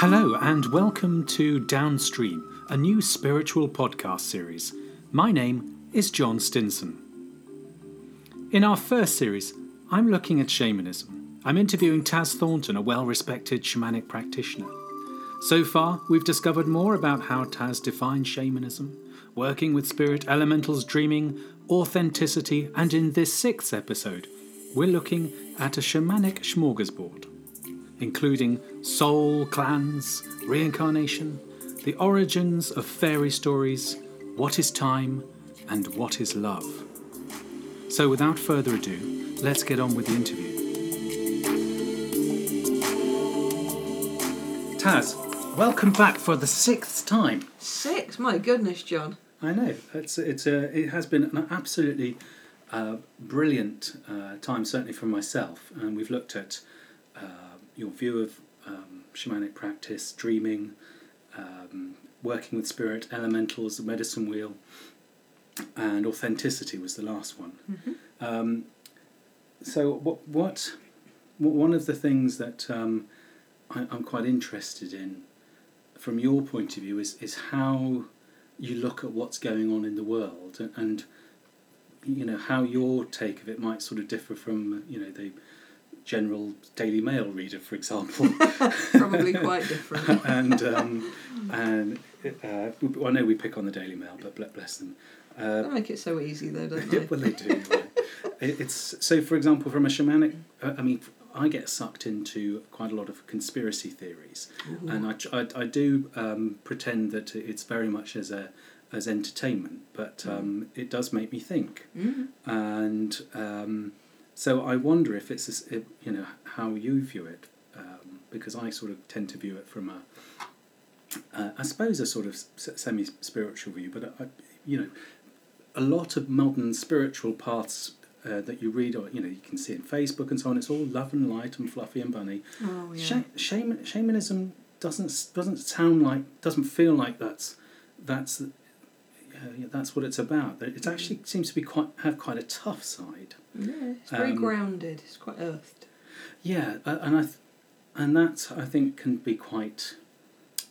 Hello, and welcome to Downstream, a new spiritual podcast series. My name is John Stinson. In our first series, I'm looking at shamanism. I'm interviewing Taz Thornton, a well respected shamanic practitioner. So far, we've discovered more about how Taz defines shamanism, working with spirit elementals, dreaming, authenticity, and in this sixth episode, we're looking at a shamanic smorgasbord, including soul, clans, reincarnation, the origins of fairy stories, what is time, and what is love. So, without further ado, let's get on with the interview. Taz, welcome back for the sixth time. Six? My goodness, John. I know it's it's a it has been an absolutely uh, brilliant uh, time, certainly for myself. And we've looked at uh, your view of um, shamanic practice, dreaming, um, working with spirit, elementals, the medicine wheel, and authenticity was the last one. Mm-hmm. Um, so what what one of the things that um, I, I'm quite interested in, from your point of view, is is how you look at what's going on in the world and, and you know how your take of it might sort of differ from you know the general Daily Mail reader, for example. Probably quite different. and um, and uh, I know we pick on the Daily Mail, but bless them. Uh, They make it so easy, though, don't they? well, they do. It's so, for example, from a shamanic. Uh, I mean, I get sucked into quite a lot of conspiracy theories, and I, I, I do um, pretend that it's very much as a as entertainment, but um, it does make me think, Mhm. and um, so I wonder if it's it, you know how you view it, um, because I sort of tend to view it from a uh, I suppose a sort of semi spiritual view, but I, you know, a lot of modern spiritual paths uh, that you read or you know you can see in Facebook and so on. It's all love and light and fluffy and bunny. Oh, yeah. Sha- shaman, shamanism doesn't doesn't sound like doesn't feel like that's that's uh, yeah, that's what it's about. It Mm. actually seems to be quite have quite a tough side. Yeah, it's very Um, grounded. It's quite earthed. Yeah, uh, and I th- and that I think can be quite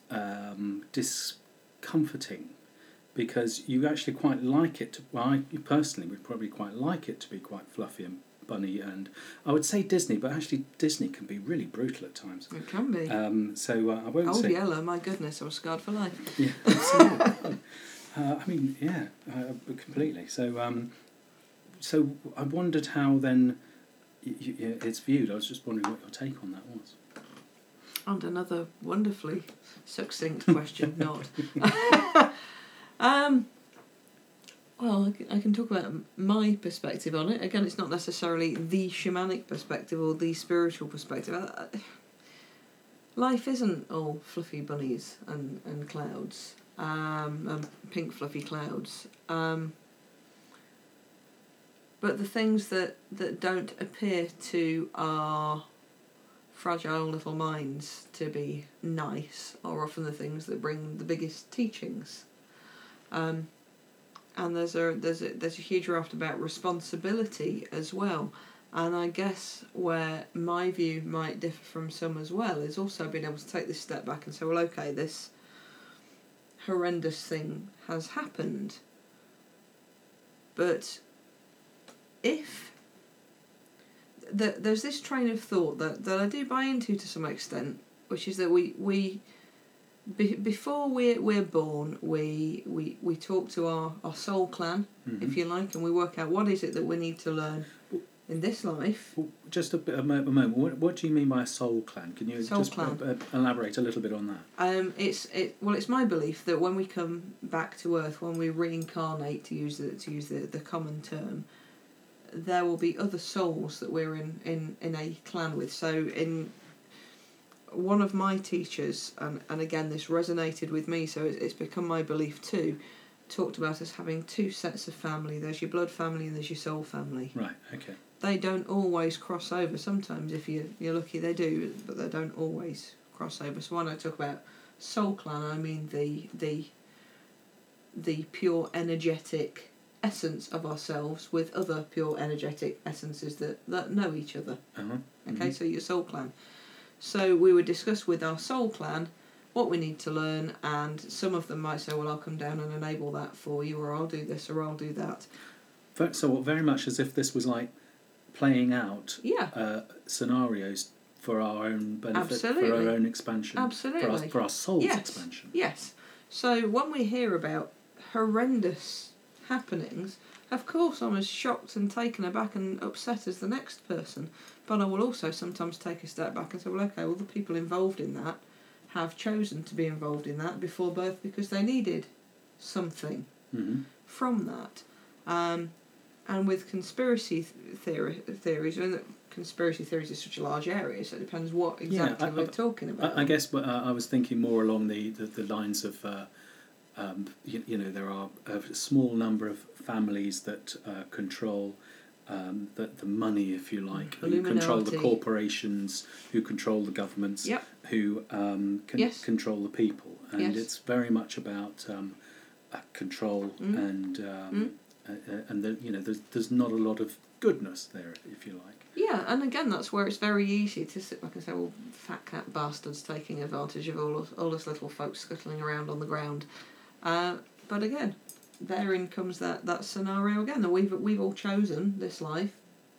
um, discomforting because you actually quite like it. To, well, I personally would probably quite like it to be quite fluffy and bunny, and I would say Disney, but actually Disney can be really brutal at times. It can be. Um, so uh, I won't Old say. Yeller, my goodness, I was scarred for life. Yeah. uh, I mean, yeah, uh, completely. So, um, so I wondered how then y- y- it's viewed. I was just wondering what your take on that was. And another wonderfully succinct question, not. um, well, I can, I can talk about my perspective on it. Again, it's not necessarily the shamanic perspective or the spiritual perspective. I- I- Life isn't all fluffy bunnies and, and clouds, um, and pink fluffy clouds. Um, but the things that, that don't appear to our fragile little minds to be nice are often the things that bring the biggest teachings. Um, and there's a there's a there's a huge raft about responsibility as well. And I guess where my view might differ from some as well is also being able to take this step back and say, well, okay, this horrendous thing has happened. But if th- there's this train of thought that, that I do buy into to some extent, which is that we we be, before we're we're born, we we we talk to our, our soul clan, Mhm. if you like, and we work out what is it that we need to learn in this life. Well, just a, bit, a, moment. What, what do you mean by a soul clan? Can you Soul just clan. Uh, uh, elaborate a little bit on that? Um, it's it well, it's my belief that when we come back to Earth, when we reincarnate, to use the to use the, the common term, there will be other souls that we're in, in, in a clan with. So in one of my teachers, and, and again this resonated with me, so it's, it's become my belief too, talked about us having two sets of family. There's your blood family and there's your soul family. Right. Okay. They don't always cross over. Sometimes, if you you're lucky, they do, but they don't always cross over. So when I talk about soul clan, I mean the the the pure energetic essence of ourselves with other pure energetic essences that, that know each other. Uh-huh. Okay, so your soul clan. So we would discuss with our soul clan what we need to learn, and some of them might say, "Well, I'll come down and enable that for you," or "I'll do this," or "I'll do that." So very much as if this was like playing out Yeah, uh, scenarios for our own benefit, for our own expansion, for our, for our soul's Yes. expansion. Yes. So when we hear about horrendous happenings, of course I'm as shocked and taken aback and upset as the next person. But I will also sometimes take a step back and say, well, okay, well, the people involved in that have chosen to be involved in that before birth because they needed something hmm from that. Um, and with conspiracy theory, theories, mean, conspiracy theories is such a large area, so it depends what Yeah, exactly I- we're I- talking about. I, I guess uh, I was thinking more along the, the, the lines of, uh, um, you, you know, there are a small number of families that uh, control um, the, the money, if you like, who control the corporations, who control the governments, Yep. who um, can Yes. control the people. And Yes. it's very much about um, control Mm. and, um, uh, and the, you know, there's, there's not a lot of goodness there, if you like. Yeah, and again, that's where it's very easy to sit back and say, well, fat cat bastards taking advantage of all us, all us little folks scuttling around on the ground. Uh, but again, therein comes that, that scenario again that we've, we've all chosen this life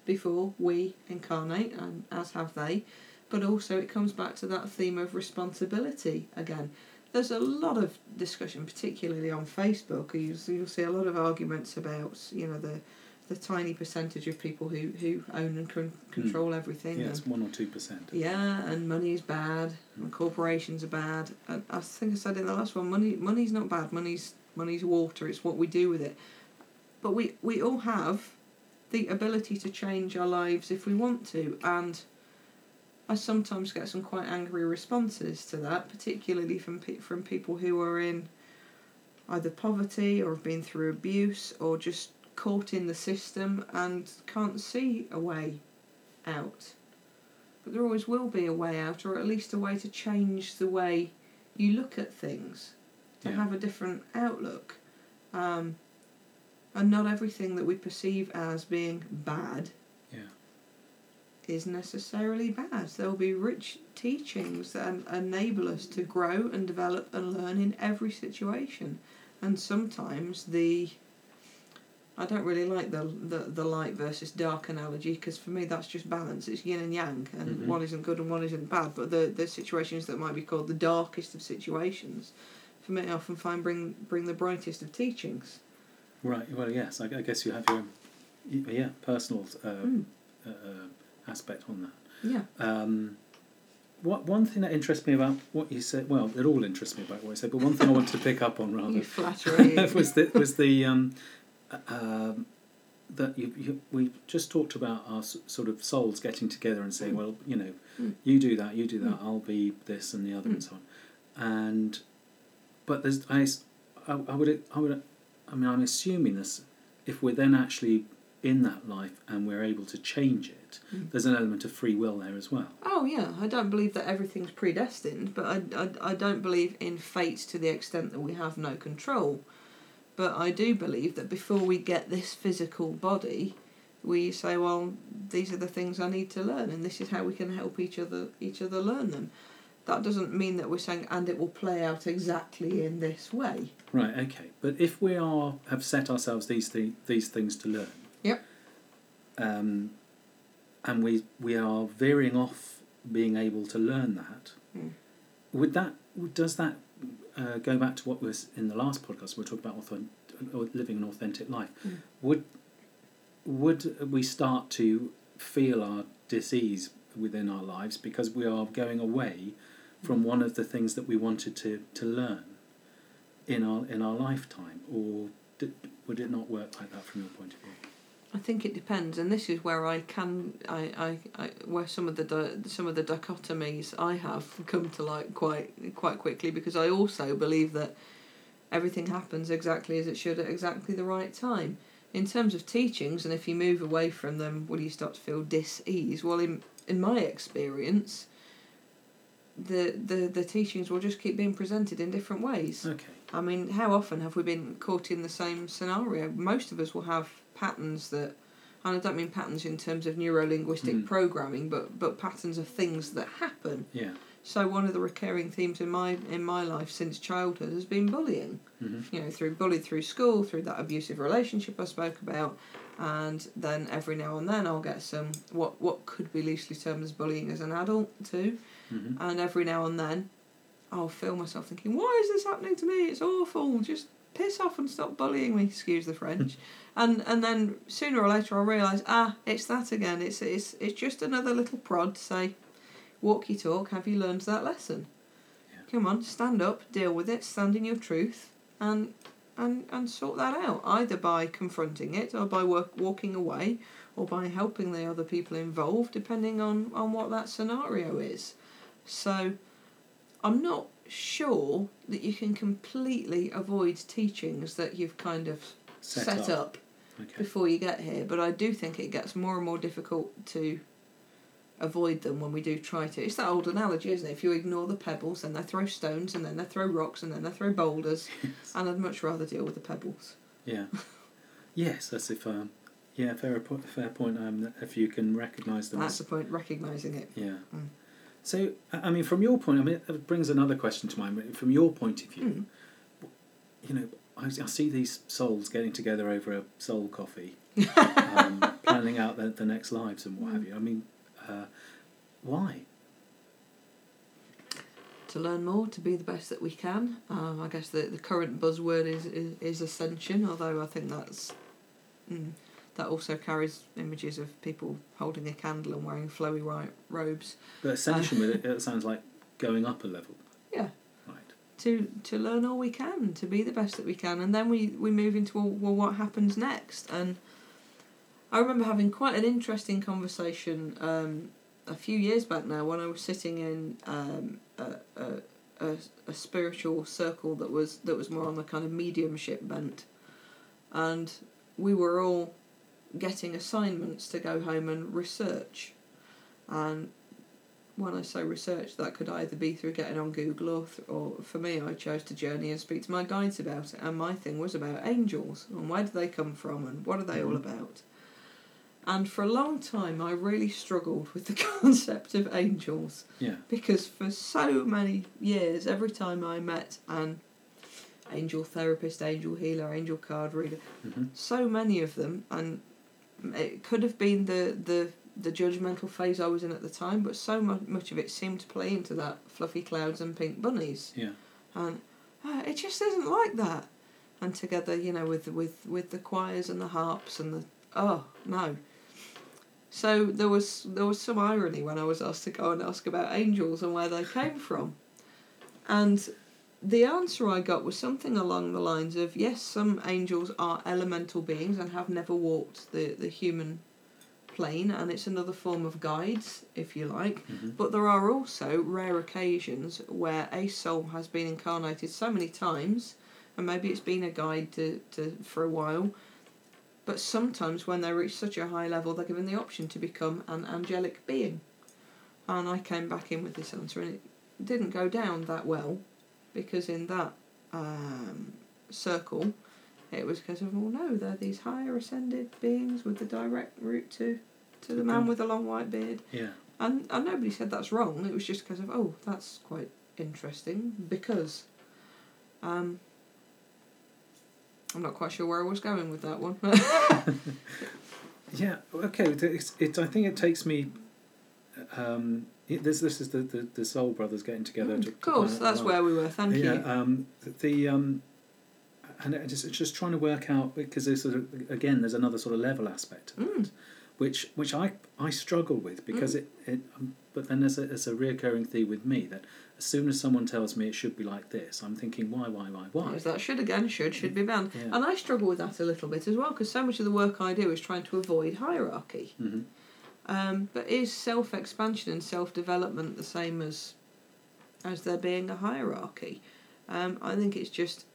before we incarnate, and as have they. But also, it comes back to that theme of responsibility again. There's a lot of discussion, particularly on Facebook. You you'll see a lot of arguments about you know the the tiny percentage of people who, who own and con- control everything. Hmm. Yeah, and, it's one or two percent. yeah, and money is bad, and corporations are bad. And I think I said in the last one, money money's not bad. Money's money's water. It's what we do with it. But we we all have the ability to change our lives if we want to, and I sometimes get some quite angry responses to that, particularly from pe- from people who are in either poverty or have been through abuse or just caught in the system and can't see a way out. But there always will be a way out, or at least a way to change the way you look at things, to Yeah. have a different outlook. Um, and not everything that we perceive as being bad. Is necessarily bad. There will be rich teachings that enable us to grow and develop and learn in every situation. And sometimes the I don't really like the the, the light versus dark analogy because for me that's just balance. It's yin and yang, and Mhm. one isn't good and one isn't bad. But the the situations that might be called the darkest of situations, for me, I often find bring bring the brightest of teachings. Right. Well, yes. I, I guess you have your y- yeah personal uh, Mm. uh, uh, aspect on that. Yeah. Um, what one thing that interests me about what you said, well, it all interests me about what you said, but one thing I wanted to pick up on rather was the was the um, uh, um, that you, you we just talked about our s- sort of souls getting together and saying, Mm. well, you know, Mm. you do that, you do that, Mm. I'll be this and the other Mm. and so on, and but there's I, I, I would I would I mean I'm assuming this if we're then actually in that life and we're able to change it, Mm. there's an element of free will there as well. Oh yeah, I don't believe that everything's predestined, but I, I, I don't believe in fate to the extent that we have no control. But I do believe that before we get this physical body, we say, well, these are the things I need to learn, and this is how we can help each other each other learn them. That doesn't mean that we're saying, and it will play out exactly in this way. Right. Okay. But if we are have set ourselves these th- these things to learn. Yep. Um, and we we are veering off being able to learn that. Mm. Would that does that uh, go back to what was in the last podcast? We talked about authent- or living an authentic life. Mm. Would would we start to feel our disease within our lives because we are going away from one of the things that we wanted to, to learn in our in our lifetime, or did, would it not work like that from your point of view? I think it depends, and this is where I can I, I, I where some of the di- some of the dichotomies I have come to light quite quite quickly because I also believe that everything happens exactly as it should at exactly the right time. In terms of teachings, and if you move away from them, will you start to feel dis-ease? Well, in in my experience, the the the teachings will just keep being presented in different ways. Okay. I mean, how often have we been caught in the same scenario? Most of us will have patterns that, and I don't mean patterns in terms of neuro linguistic Mm. programming, but but patterns of things that happen. Yeah. So one of the recurring themes in my in my life since childhood has been bullying. Mhm. You know, through bullied through school, through that abusive relationship I spoke about, and then every now and then I'll get some what what could be loosely termed as bullying as an adult too, Mhm. and every now and then I'll feel myself thinking, why is this happening to me? It's awful. Just piss off and stop bullying me. Excuse the French. and and then sooner or later I'll realise, ah, it's that again. It's it's it's just another little prod to say, walk your talk. Have you learned that lesson? Yeah. Come on, stand up, deal with it, stand in your truth, and and and sort that out. Either by confronting it, or by work, walking away, or by helping the other people involved, depending on on what that scenario is. So. I'm not sure that you can completely avoid teachings that you've kind of Set, set, up. up. Okay. before you get here, but I do think it gets more and more difficult to avoid them when we do try to. It's that old analogy, isn't it? If you ignore the pebbles, then they throw stones, and then they throw rocks, and then they throw boulders, and I'd much rather deal with the pebbles. Yeah. yes, that's if um, yeah, fair po- fair point. Um, if you can recognise them. That's as- the point, recognising it. yeah. Mm. So I I mean, from your point, I mean, it brings another question to mind. From your point of view, Mm. you know, I, I see these souls getting together over a soul coffee, um, planning out the, the next lives and what have you. I mean, uh, why? To learn more, to be the best that we can. Um, I guess the, the current buzzword is, is, is ascension, although I think that's mm, that also carries images of people holding a candle and wearing flowy white robes. But ascension with it, it sounds like going up a level. To to learn all we can, to be the best that we can, and then we we move into well, well what happens next. And I remember having quite an interesting conversation um, a few years back now when I was sitting in um, a, a, a, a spiritual circle that was that was more on the kind of mediumship bent, and we were all getting assignments to go home and research, and when I say research, that could either be through getting on Google or, th- or for me, I chose to journey and speak to my guides about it. And my thing was about angels and where do they come from and what are they all Mhm. about. And for a long time, I really struggled with the concept of angels Yeah. because for so many years, every time I met an angel therapist, angel healer, angel card reader, hmm so many of them, and it could have been the the the judgmental phase I was in at the time, but so mu- much of it seemed to play into that fluffy clouds and pink bunnies, Yeah. and uh, it just isn't like that. And together, you know, with with with the choirs and the harps and the oh no. So there was there was some irony when I was asked to go and ask about angels and where they came from, and the answer I got was something along the lines of yes, some angels are elemental beings and have never walked the, the human plane, and it's another form of guides, if you like. hmm But there are also rare occasions where a soul has been incarnated so many times, and maybe it's been a guide to, to for a while. But sometimes when they reach such a high level, they're given the option to become an angelic being. And I came back in with this answer, and it didn't go down that well, because in that um, circle, it was because of well, no, they're these higher ascended beings with the direct route to to the man with the long white beard. Yeah. And, and nobody said that's wrong. It was just because of oh, that's quite interesting because. Um, I'm not quite sure where I was going with that one. Yeah. Okay. It's, it, I think it takes me. Um, it, this this is the, the, the Soul Brothers getting together. Mm, to, of course, that's where we were. Thank yeah, you. Um, the, the um, and it just it's just trying to work out because there's sort of again there's another sort of level aspect to Mm. Which which I I struggle with because it it um, but then there's a there's a reoccurring theme with me that as soon as someone tells me it should be like this I'm thinking why why why why Yes, that should again should should be banned. Yeah. And I struggle with that a little bit as well because so much of the work I do is trying to avoid hierarchy. hmm Um, but is self expansion and self development the same as as there being a hierarchy? Um, I think it's just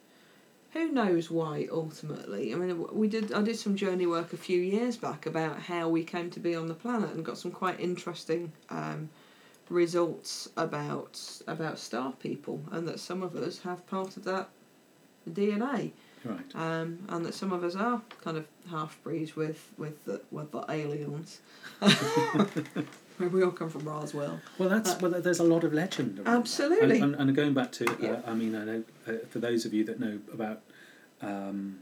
who knows why ultimately. I mean, we did. I did some journey work a few years back about how we came to be on the planet and got some quite interesting um, results about about star people and that some of us have part of that DNA right um, and that some of us are kind of half breeds with with the, with the aliens. Where we all come from Roswell. Well, that's Uh, well. There's a lot of legend. around. Absolutely. And, and, and going back to, uh, Yeah. I mean, I know uh, for those of you that know about, um,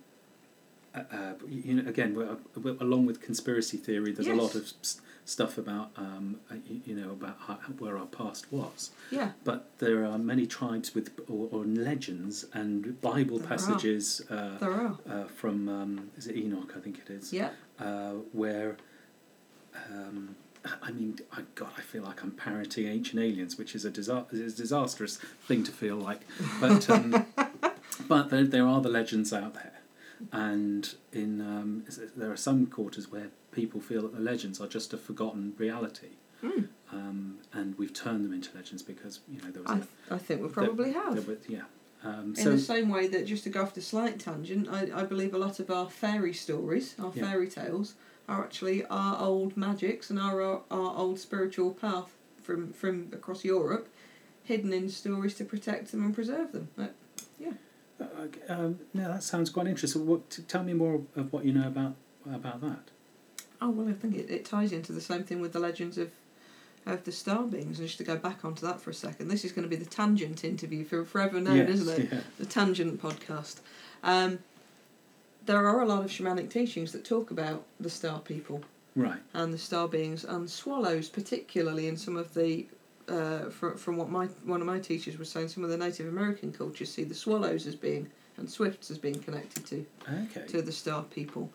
uh, uh, you know, again, we're, we're, along with conspiracy theory, there's a lot of s- stuff about, um, uh, you, you know, about how, where our past was. Yeah. But there are many tribes with or, or legends and Bible There are. passages uh, There are. uh, from is it Enoch? I think it is Yeah. uh, where um, I mean, I, God, I feel like I'm parroting Ancient Aliens, which is a, disa- is a disastrous thing to feel like. But um, but there, there are the legends out there, and in um, there are some quarters where people feel that the legends are just a forgotten reality, Mm. um, and we've turned them into legends because you know there was I, a, I think we probably there have. were, yeah. Um, In the same way that, just to go off the slight tangent, I, I believe a lot of our fairy stories, our Yeah. fairy tales, are actually our old magics and our, our, our old spiritual path from, from across Europe, hidden in stories to protect them and preserve them. Uh, uh, okay, um, no, that sounds quite interesting. What, t- tell me more of what you know about about that. Oh well, I think it, it ties into the same thing with the legends of of the star beings. And just to go back onto that for a second, this is going to be the tangent interview for forever known, yes, isn't it? Yeah. The tangent podcast. Um, there are a lot of shamanic teachings that talk about the star people Right. and the star beings and swallows, particularly in some of the. Uh, from, from what my one of my teachers was saying, some of the Native American cultures see the swallows as being and swifts as being connected to Okay. to the star people.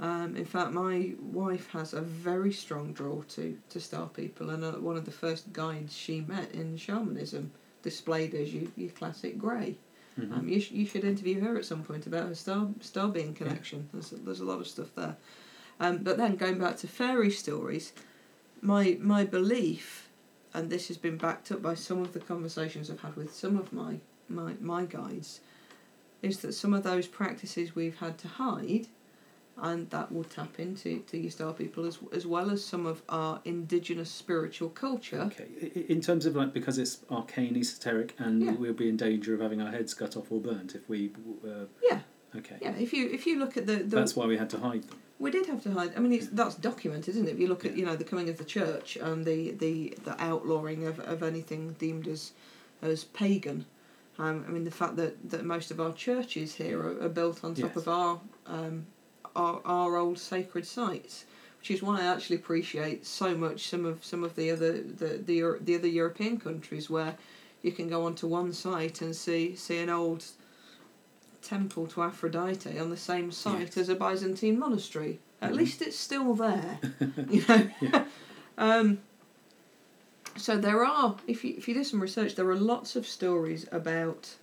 Um, in fact, my wife has a very strong draw to, to star people, and uh, one of the first guides she met in shamanism displayed as your, your classic grey. Mhm. Um, you, sh- you should interview her at some point about her star star being connection. There's, there's a lot of stuff there. Um, but then going back to fairy stories, my my belief, and this has been backed up by some of the conversations I've had with some of my my, my guides, is that some of those practices we've had to hide, and that will tap into to your star people as as well as some of our indigenous spiritual culture. Okay. In terms of like because it's arcane, esoteric, and Yeah. we'll be in danger of having our heads cut off or burnt if we. Uh, Yeah, okay. yeah. If you if you look at the, the That's why we had to hide them. We did have to hide. I mean, it's, that's documented, isn't it? If you look at you know the coming of the church and the the, the outlawing of, of anything deemed as as pagan. Um, I mean, the fact that, that most of our churches here are, are built on top Yes. of our, um, our our old sacred sites, which is why I actually appreciate so much some of some of the other the the, the other European countries where you can go onto one site and see see an old temple to Aphrodite on the same site Yes. as a Byzantine monastery. At Mhm. least it's still there, you know. Yeah. um, so there are, if you if you do some research, there are lots of stories about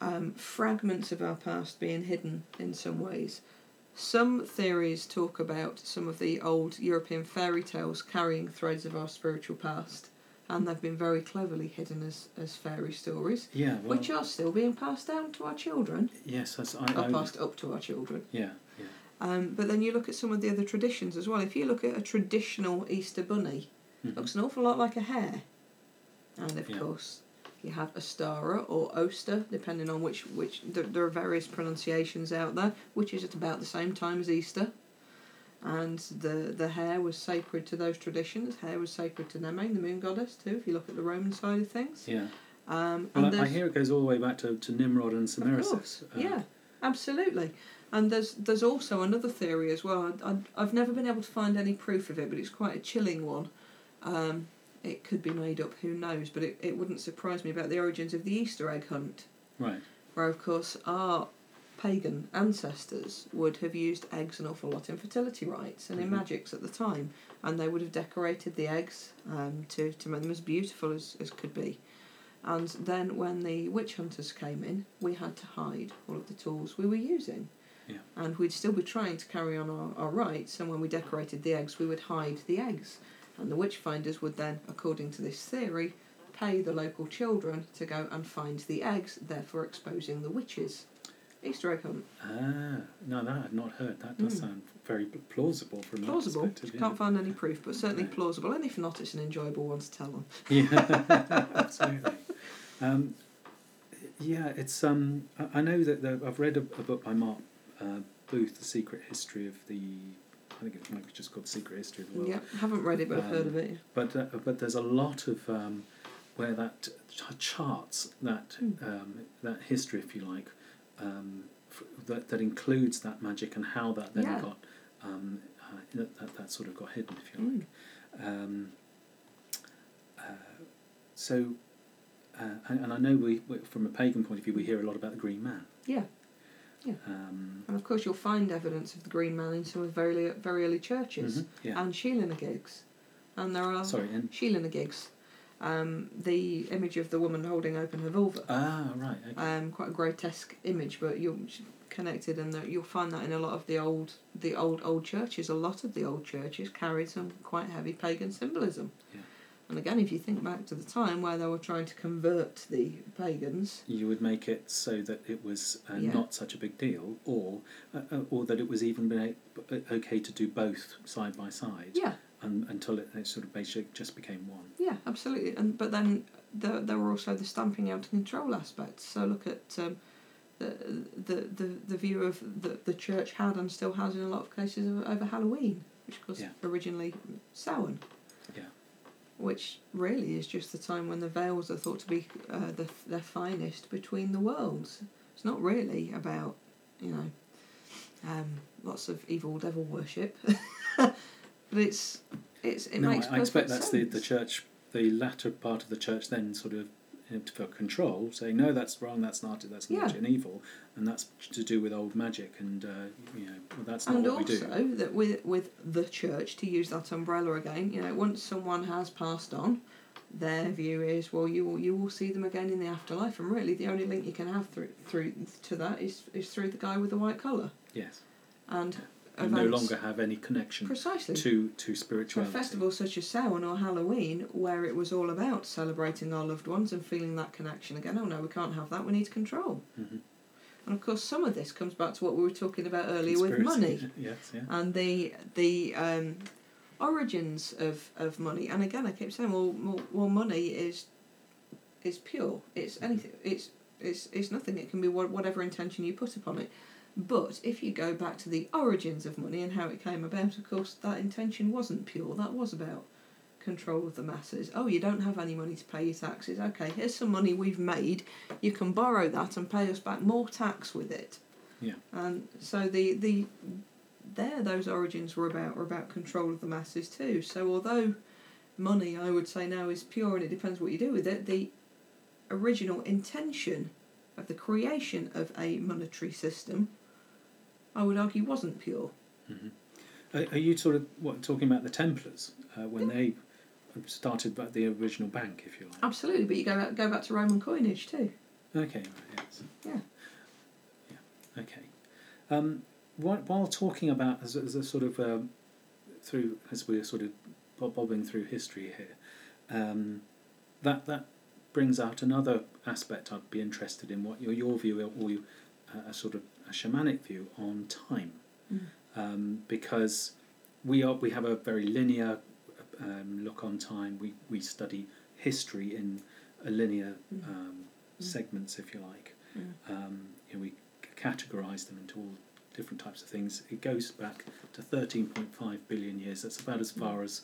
um, fragments of our past being hidden in some ways. Some theories talk about some of the old European fairy tales carrying threads of our spiritual past, and they've been very cleverly hidden as, as fairy stories, Yeah. Well, which are still being passed down to our children, yes. That's, I, or I, passed up to our children. yeah. Yeah. Um, but then you look at some of the other traditions as well. If you look at a traditional Easter bunny, Mhm. looks an awful lot like a hare. And of Yeah. course, you have Astara or Oster, depending on which which there, there are various pronunciations out there, which is at about the same time as Easter. And the the hare was sacred to those traditions. Hare was sacred to Neme, the moon goddess, too. If you look at the Roman side of things. Yeah. Um, Well, and I, I hear it goes all the way back to, to Nimrod and Semiramis. course, yeah, absolutely. And there's there's also another theory as well. I, I, I've never been able to find any proof of it, but it's quite a chilling one. Um, it could be made up, who knows? But it, it wouldn't surprise me about the origins of the Easter egg hunt, Right. where of course our pagan ancestors would have used eggs an awful lot in fertility rites and in Mhm. magics at the time, and they would have decorated the eggs um, to to make them as beautiful as, as could be. And then when the witch hunters came in, we had to hide all of the tools we were using. Yeah. And we'd still be trying to carry on our, our rites, and when we decorated the eggs, we would hide the eggs. And the witch finders would then, according to this theory, pay the local children to go and find the eggs, therefore exposing the witches. Easter egg hunt. Ah, no, that I've not heard. That does Mm. sound very plausible from Plausible. that perspective. Can't find any proof, but certainly Right. plausible. And if not, it's an enjoyable one to tell them. Yeah, yeah absolutely. Um, yeah, it's. Um, I, I know that the, I've read a, a book by Mark uh, Booth, The Secret History of the I think it might be just called Secret History of the World. Yeah, haven't read it, but I've heard of it. But uh, but there's a lot of um, where that ch- charts that Hmm. um, that history, if you like, um, f- that that includes that magic and how that then Yeah. got um, uh, that, that that sort of got hidden, if you Mm. like. Um, uh, so, uh, and, and I know we, we from a pagan point of view, we hear a lot about the Green Man. Yeah. Um, And of course, you'll find evidence of the Green Man in some of the very, very early churches mhm, yeah. and Sheela-na-gigs. And there are Sorry. And, Sheela-na-gigs, um, the image of the woman holding open her vulva. ah, right. Okay. Um, quite a grotesque image, but you're connected, and you'll find that in a lot of the old, the old old churches. A lot of the old churches carried some quite heavy pagan symbolism. Yeah. And again, if you think back to the time where they were trying to convert the pagans, you would make it so that it was uh, Yeah. not such a big deal, or uh, uh, or that it was even uh, okay to do both side by side, yeah, un until it, it sort of basically just became one. Yeah, absolutely. And but then there, there were also the stamping out and control aspects. So look at um, the, the the the view of the the church had and still has in a lot of cases over, over Halloween, which was Yeah. originally Samhain. Yeah. Which really is just the time when the veils are thought to be uh, the their finest between the worlds. It's not really about you know um, lots of evil devil worship, but it's it's it no, makes I, I expect that's the, the church, the latter part of the church, then sort of for control, saying no, that's wrong, that's not it, that's Yeah. naughty and evil, and that's to do with old magic, and uh, you know well, that's not and what we also do. that with with the church to use that umbrella again you know once someone has passed on their view is well you will you will see them again in the afterlife and really the only link you can have through through to that is is through the guy with the white collar Yes, and no longer have any connection precisely to to for a festival such as Samhain or Halloween, where it was all about celebrating our loved ones and feeling that connection again, oh no, we can't have that, we need control. Mhm. And of course, some of this comes back to what we were talking about earlier with money. Yes, yeah. and the the um, origins of, of money. And again, I keep saying, well, well, well, money is is pure. It's anything. It's it's it's nothing. It can be whatever intention you put upon it. But if you go back to the origins of money and how it came about, of course, that intention wasn't pure. That was about control of the masses. Oh, you don't have any money to pay your taxes. Okay, here's some money we've made. You can borrow that and pay us back more tax with it. Yeah. And so the the there those origins were about were about control of the masses too. So although money I would say now is pure and it depends what you do with it, the original intention of the creation of a monetary system I would argue wasn't pure. Mhm. Are, are you sort of what talking about the Templars uh, when they started back the original bank, if you like? Absolutely, but you go back, go back to Roman coinage too. Okay, right, yes. Yeah. Yeah. Okay. Um, while, while talking about as, a- as a sort of um, through as we're sort of bobbing through history here, um, that that brings out another aspect I'd be interested in. What your your view or you, uh, a sort of a shamanic view on time, Mm. um, because we are we have a very linear um, look on time. We we study history in a linear Mm. um, Mm. segments, if you like. Mm. Um, you know, we categorise them into all different types of things. It goes back to 13.5 billion years. That's about as far as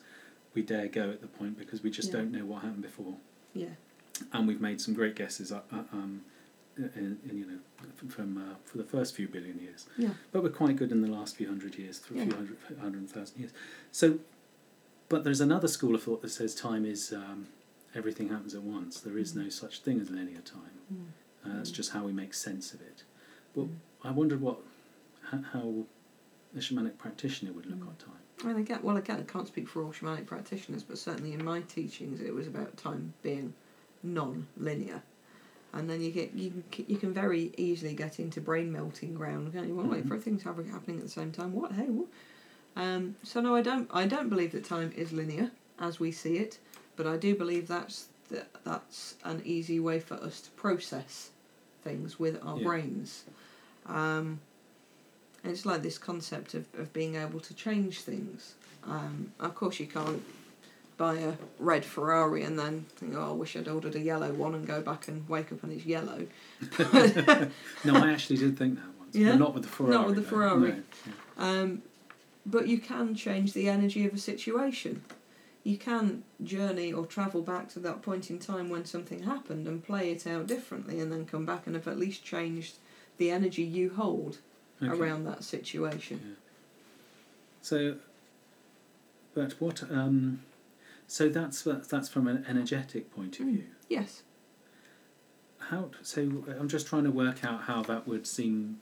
we dare go at the point because we just Yeah. don't know what happened before. Yeah. And we've made some great guesses, uh, uh, um, in, in, you know, from uh, for the first few billion years. Yeah. But we're quite good in the last few hundred years, through a few Yeah. hundred, hundred thousand years. So, but there's another school of thought that says time is um, everything happens at once. There is Mm. no such thing as linear time. Mm. Uh, that's Mm. just how we make sense of it. But Mm. I wondered what how, a shamanic practitioner would look Mm. at time. Mean, again, well, again, I can't speak for all shamanic practitioners, but certainly in my teachings, it was about time being non-linear, and then you get you can, you can very easily get into brain melting ground. You can't you? Well, wait Mhm. for things happen- happening at the same time. What? Hey, what? Um, so no, I don't. I don't believe that time is linear as we see it, but I do believe that's that, that's an easy way for us to process things with our Yeah. brains. Um, and it's like this concept of, of being able to change things. Um, of course, you can't buy a red Ferrari and then think, oh, I wish I'd ordered a yellow one and go back and wake up and it's yellow. No, I actually did think that once. Yeah? But not with the Ferrari. Not with the though. Ferrari. No. Um, but you can change the energy of a situation. You can journey or travel back to that point in time when something happened and play it out differently, and then come back and have at least changed the energy you hold Okay. around that situation. So, but what? Um, so that's that's from an energetic point of Mm. view. Yes. How? So I'm just trying to work out how that would seem,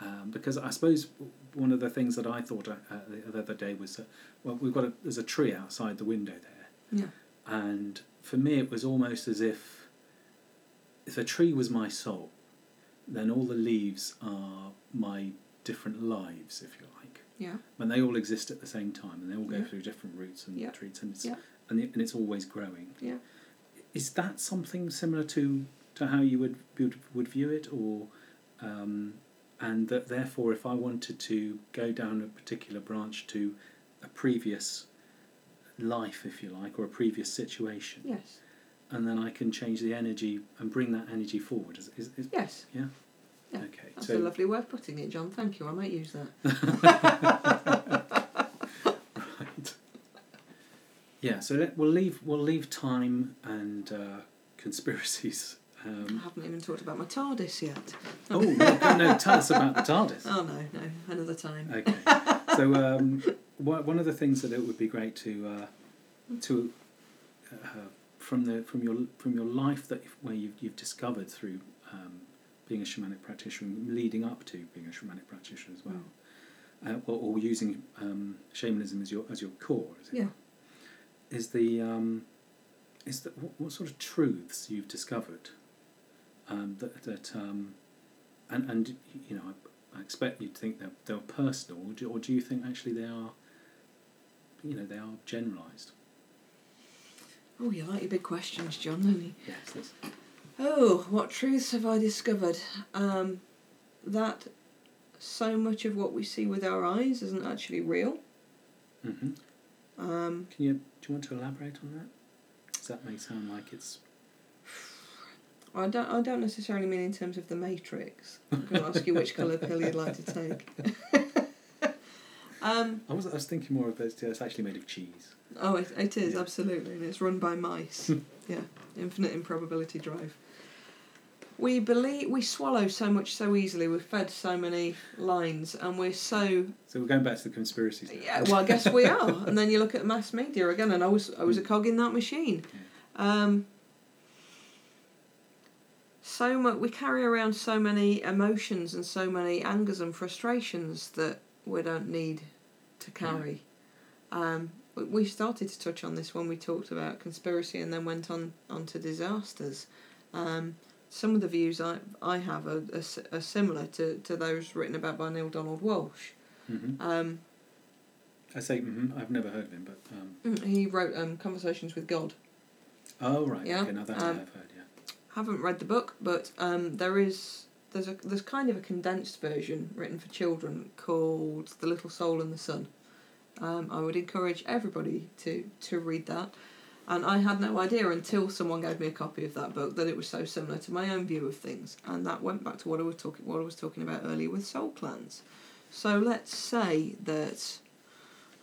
um, because I suppose one of the things that I thought uh, the other day was that well, we've got a, there's a tree outside the window there, Yeah. and for me it was almost as if if a tree was my soul, then all the leaves are my different lives, if you like. Yeah. when they all exist at the same time and they all go Yeah. through different routes and Yeah. treats and it's, Yeah. and, it, and it's always growing. Yeah. Is that something similar to, to how you would, would would view it, or um, and that therefore, if I wanted to go down a particular branch to a previous life, if you like, or a previous situation, Yes. and then I can change the energy and bring that energy forward. Is, is, is Yes. yeah? Yeah. Okay. That's so a lovely way of putting it, John. Thank you. I might use that. Right. Yeah, so let, we'll leave we'll leave time and uh, conspiracies. I Um, haven't even talked about my TARDIS yet. oh no, no, tell us about the TARDIS. Oh no, no, another time. Okay, so um, one one of the things that it would be great to uh, to uh, from the from your from your life that where you've, you've discovered through um, being a shamanic practitioner, leading up to being a shamanic practitioner as well, uh, or, or using um, shamanism as your as your core. Is it? Yeah. is the um, is that what, what sort of truths you've discovered um, that that um, and and you know I, I expect you to think they're they're personal or do, or do you think actually they are you know they are generalised Oh, you like your big questions, John, don't you? yes that's, Oh, what truths have I discovered? Um, that so much of what we see with our eyes isn't actually real. hmm Um, can you do you want to elaborate on that does that may sound like it's I don't. I don't necessarily mean in terms of the Matrix. I'm going to ask you which colour pill you'd like to take. um, I was I was thinking more of it it's actually made of cheese oh, it, it is Yeah. absolutely, and it's run by mice. yeah, infinite improbability drive. We believe we swallow so much so easily. We're fed so many lines, and we're so so we're going back to the conspiracies now. Yeah, well, I guess we are. and then you look at mass media again, and I was I was a cog in that machine. Um, so much we carry around so many emotions and so many angers and frustrations that we don't need to carry. Um, we- we started to touch on this when we talked about conspiracy, and then went on onto disasters. Um, some of the views I I have are, are, are similar to, to those written about by Neale Donald Walsch. hmm Um, I say hmm I've never heard of him but um, Mm, He wrote um, Conversations with God. oh right Yeah, okay now that I um, heard yeah Haven't read the book, but um, there is there's a there's kind of a condensed version written for children called The Little Soul and the Sun. Um, I would encourage everybody to to read that. And I had no idea until someone gave me a copy of that book that it was so similar to my own view of things, and that went back to what I was talking what I was talking about earlier with soul clans. So let's say that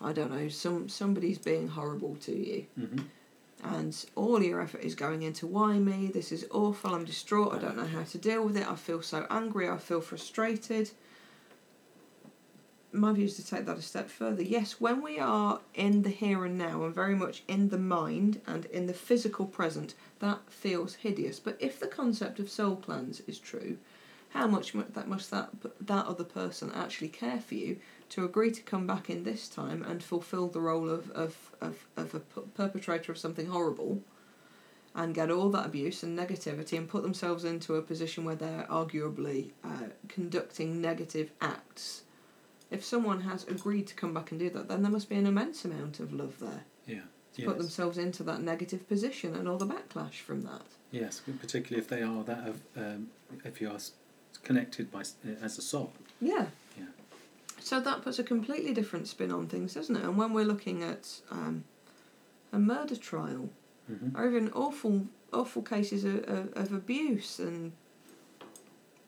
I don't know some somebody's being horrible to you, hmm and all your effort is going into why me? This is awful. I'm distraught. I don't know how to deal with it. I feel so angry. I feel frustrated my view is to take that a step further yes when we are in the here and now and very much in the mind and in the physical present that feels hideous but if the concept of soul plans is true how much that must that that other person actually care for you to agree to come back in this time and fulfill the role of, of, of, of a perpetrator of something horrible and get all that abuse and negativity and put themselves into a position where they're arguably uh, conducting negative acts. If someone has agreed to come back and do that, then there must be an immense amount of love there yeah to yes. put themselves into that negative position and all the backlash from that. Yes, particularly if they are that of um, if you are connected by s- as a soul. Yeah. Yeah. So that puts a completely different spin on things, doesn't it? And when we're looking at um, a murder trial, hmm or even awful, awful cases of, of, of abuse and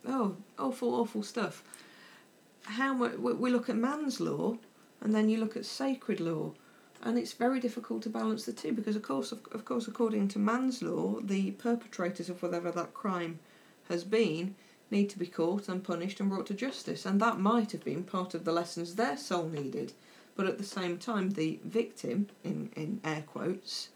oh, awful, awful stuff. How much we we look at man's law, and then you look at sacred law, and it's very difficult to balance the two because, of course, of, of course, according to man's law, the perpetrators of whatever that crime has been need to be caught and punished and brought to justice, and that might have been part of the lessons their soul needed. But at the same time, the victim, in, in air quotes,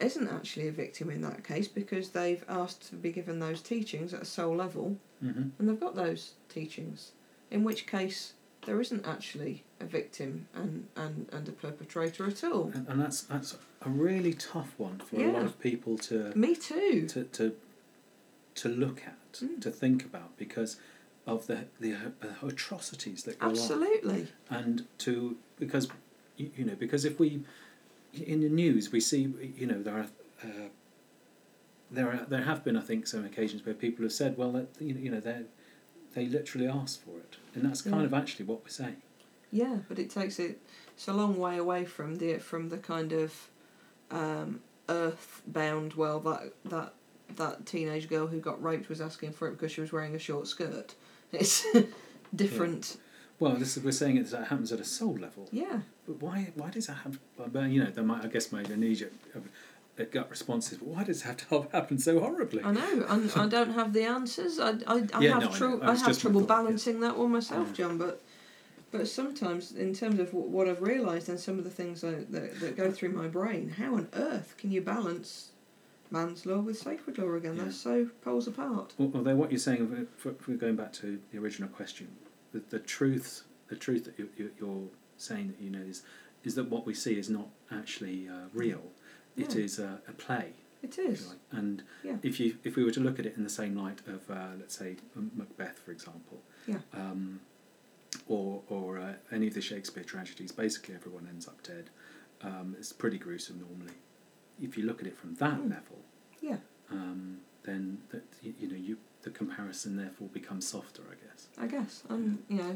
isn't actually a victim in that case because they've asked to be given those teachings at a soul level Mm-hmm. and they've got those teachings. In which case, there isn't actually a victim and, and, and a perpetrator at all. And, and that's that's a really tough one for a lot of people to Me too. to to, to look at, Mm. to think about, because of the the uh, atrocities that go on. Absolutely. and to because you know because if we in the news we see you know there are uh, there are there have been I think some occasions where people have said well that you know, you know they literally ask for it and that's kind Yeah. of actually what we're saying Yeah, but it takes it. It's a long way away from the from the kind of um, earth-bound. Well, that that that teenage girl who got raped was asking for it because she was wearing a short skirt. It's different. well this is, we're saying it that happens at a soul level Yeah. but why why does that have but you know there might I guess my immediate uh, gut response is why does it have to happen so horribly I know, and I don't have the answers. I, I, I Yeah, have no, I know. That I have trouble thought, yeah. balancing that one myself, John. But but sometimes, in terms of what, I've realised and some of the things I, that that go through my brain, how on earth can you balance man's law with sacred law again? Yeah. They're so poles apart. Al- Although what you're saying, if we're going back to the original question, the, the truth, the truth that you, you, you're saying that you know is, is that what we see is not actually uh, real. It Yeah. is a, a play, It if like. and Yeah. if you if we were to look at it in the same light of uh, let's say Macbeth, for example, Yeah. um, or or uh, any of the Shakespeare tragedies, basically everyone ends up dead. Um, it's pretty gruesome normally. If you look at it from that Mm. level, Yeah. um, then that you, you know you the comparison therefore becomes softer, I guess. I guess. And you know,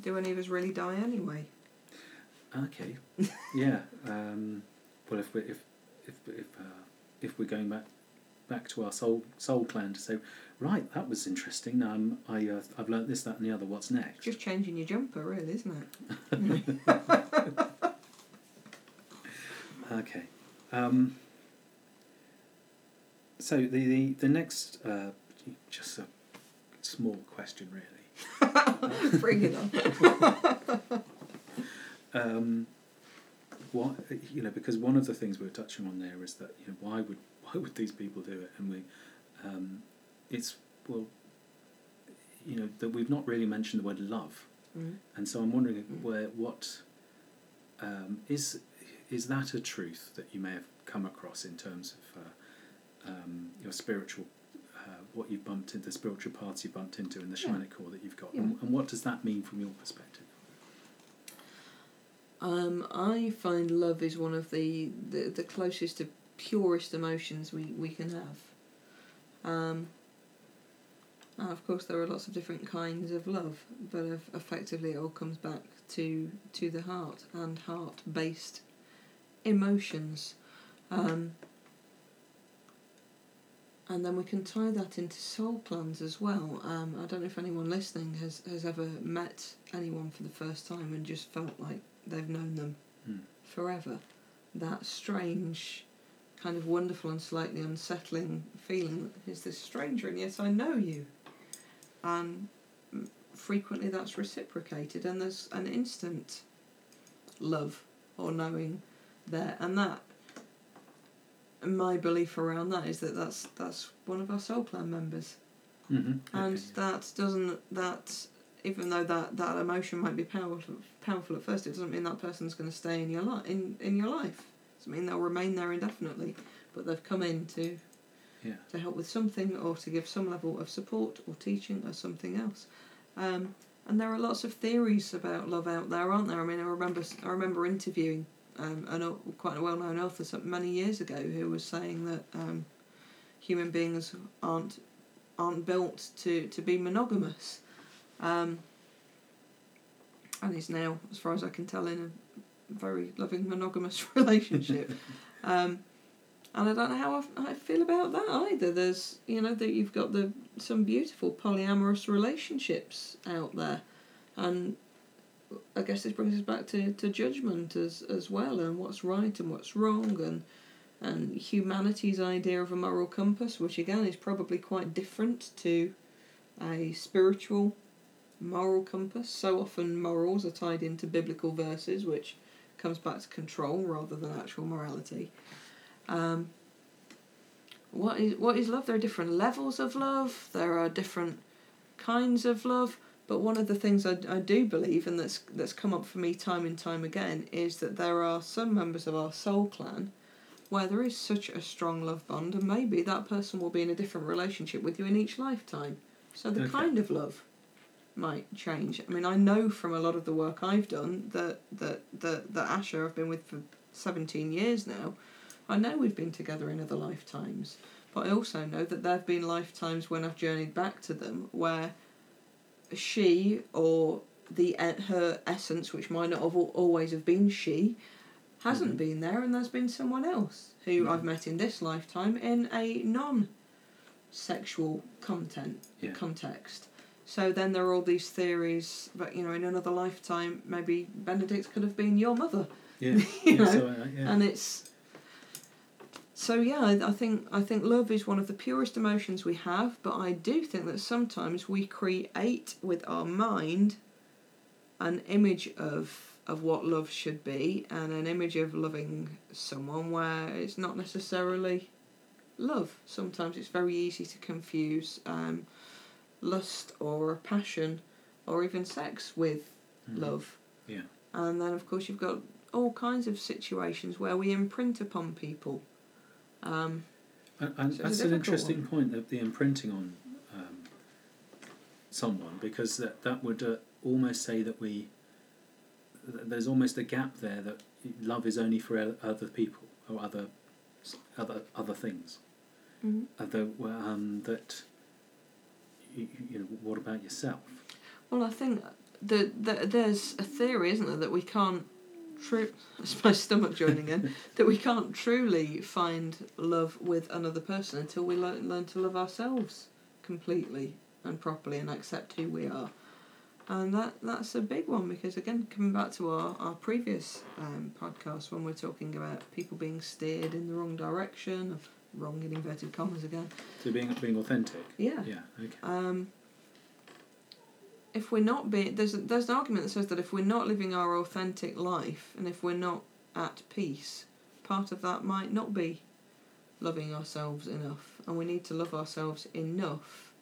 do any of us really die anyway? Okay, yeah. Um, well, if we if if if uh, if we're going back back to our soul soul clan to say, right, that was interesting. Um, I uh, I've learnt this, that, and the other. What's next? Just changing your jumper, really, isn't it? Okay. Um, so the, the, the next, uh, just a small question really. Bring it on. Um, what you know, because one of the things we were touching on there is that you know why would why would these people do it, and we, um, it's well, you know that we've not really mentioned the word love, Mm. and so I'm wondering Mm. where what um, is is that a truth that you may have come across in terms of uh, um, your spiritual. Uh, what you've bumped into, the spiritual paths you've bumped into, and the Yeah. core that you've got, Yeah. and, and what does that mean from your perspective? Um, I find love is one of the, the, the closest to purest emotions we, we can have. Um, of course, there are lots of different kinds of love, but eff- effectively, it all comes back to to the heart and heart based emotions. Um, and then we can tie that into soul clans as well. Um, I don't know if anyone listening has, has ever met anyone for the first time and just felt like they've known them Hmm. forever. That strange, kind of wonderful and slightly unsettling feeling is this stranger and yes, I know you. And mm, frequently that's reciprocated and there's an instant love or knowing there and that my belief around that is that that's that's one of our soul clan members Mm-hmm. and that doesn't that even though that that emotion might be powerful powerful at first it doesn't mean that person's going to stay in your life in in your life it doesn't mean they'll remain there indefinitely but they've come in to yeah. to help with something or to give some level of support or teaching or something else um, and there are lots of theories about love out there aren't there i mean i remember i remember interviewing um, an, quite a well-known author some, many years ago who was saying that um, human beings aren't aren't built to, to be monogamous. Um, and he's now, as far as I can tell, in a very loving monogamous relationship. um, and I don't know how I, I feel about that either. There's, you know, that you've got the some beautiful polyamorous relationships out there, and I guess this brings us back to, to judgment as as well, and what's right and what's wrong, and and humanity's idea of a moral compass, which again is probably quite different to a spiritual moral compass. So often morals are tied into biblical verses, which comes back to control rather than actual morality. Um, what is what is love? There are different levels of love. There are different kinds of love. But one of the things I, I do believe, and that's that's come up for me time and time again, is that there are some members of our soul clan where there is such a strong love bond, and maybe that person will be in a different relationship with you in each lifetime. So the Okay. kind of love might change. I mean, I know from a lot of the work I've done that that that, that Asher I've been with for seventeen years now. I know we've been together in other lifetimes, but I also know that there have been lifetimes when I've journeyed back to them where she or the her essence, which might not have always have been she, hasn't Mhm. been there, and there's been someone else who Mhm. I've met in this lifetime in a non-sexual content Yeah. context. So then there are all these theories but you know in another lifetime maybe Benedict could have been your mother, Yeah. You yeah, know, so, uh, yeah. and it's so yeah. I I think I think love is one of the purest emotions we have, but I do think that sometimes we create with our mind an image of of what love should be and an image of loving someone where it's not necessarily love. Sometimes it's very easy to confuse um, lust or passion or even sex with Mhm. love. Yeah. And then, of course, you've got all kinds of situations where we imprint upon people. Um, And, and So that's an interesting point that the imprinting on um, someone because that that would uh, almost say that we th- there's almost a gap there that love is only for other people or other other other things. Other um, that you, you know what about yourself? Well, I think the, the, there's a theory, isn't there, that we can't true. That's my stomach joining in. that we can't truly find love with another person until we learn, learn to love ourselves completely and properly and accept who we are. And that that's a big one because again, coming back to our our previous um, podcast when we're talking about people being steered in the wrong direction, wrong in inverted commas again. So being being authentic. Yeah. Yeah. Okay. Um, if we're not being there's there's an argument that says that if we're not living our authentic life and if we're not at peace, part of that might not be loving ourselves enough, and we need to love ourselves enough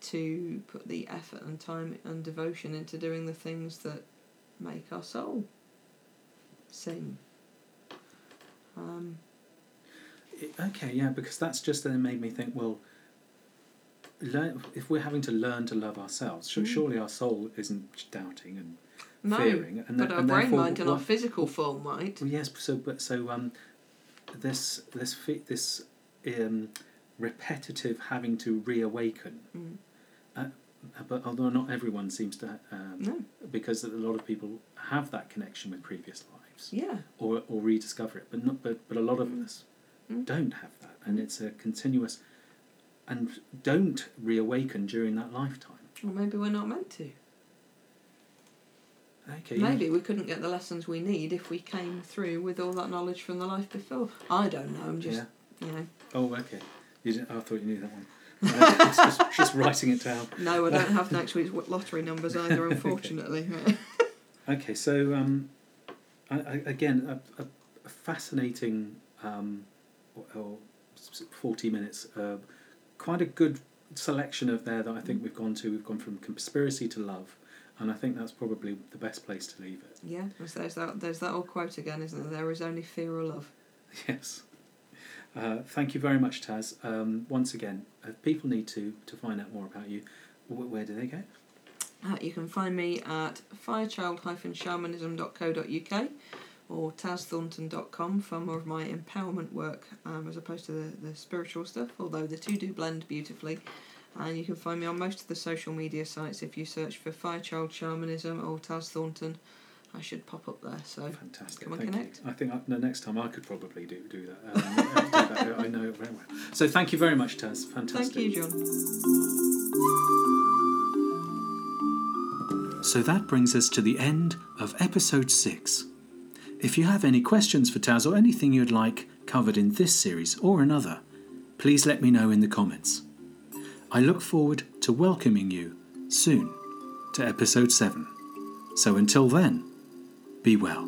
to put the effort and time and devotion into doing the things that make our soul sing. Um, I- Okay, yeah, because that's just then made me think. Well, learn, if we're having to learn to love ourselves, Mm. surely our soul isn't doubting and no, fearing, and, but our and brain might and our physical form might. Well, yes, so but so um, this this fe- this um, repetitive having to reawaken. Mm. Uh, but although not everyone seems to, um, No. because a lot of people have that connection with previous lives Yeah. or or rediscover it, but not but but a lot of Mm. us Mm. don't have that, and it's a continuous, and don't reawaken during that lifetime. Or maybe we're not meant to. Okay. Maybe we couldn't get the lessons we need if we came through with all that knowledge from the life before. I don't know. I'm just, you know. Oh, okay. You didn't, I thought you knew that one. Uh, just, just writing it down. No, I don't have next week's lottery numbers either, unfortunately. Okay, so um, I, I, again, a, a, a fascinating um, or, or forty minutes. Uh, quite a good selection of there that I think we've gone to. We've gone from conspiracy to love, and I think that's probably the best place to leave it. yeah, there's, there's that. There's that old quote again, isn't there? There is only fear or love. Yes. Uh, thank you very much, Taz. Um, once again, if people need to to find out more about you, wh- where do they go? Uh, you can find me at firechild-shamanism.co.uk or tazthornton.com for more of my empowerment work um, as opposed to the, the spiritual stuff, although the two do blend beautifully. And you can find me on most of the social media sites if you search for Firechild Shamanism or Taz Thornton. I should pop up there. So Fantastic. Come and thank connect. you. I think I, the next time I could probably do do that. Um, do that. I know it very well. So thank you very much, Taz. Fantastic. thank you, John. So that brings us to the end of episode 6. If you have any questions for Taz or anything you'd like covered in this series or another, please let me know in the comments. I look forward to welcoming you soon to episode 7. So until then, be well.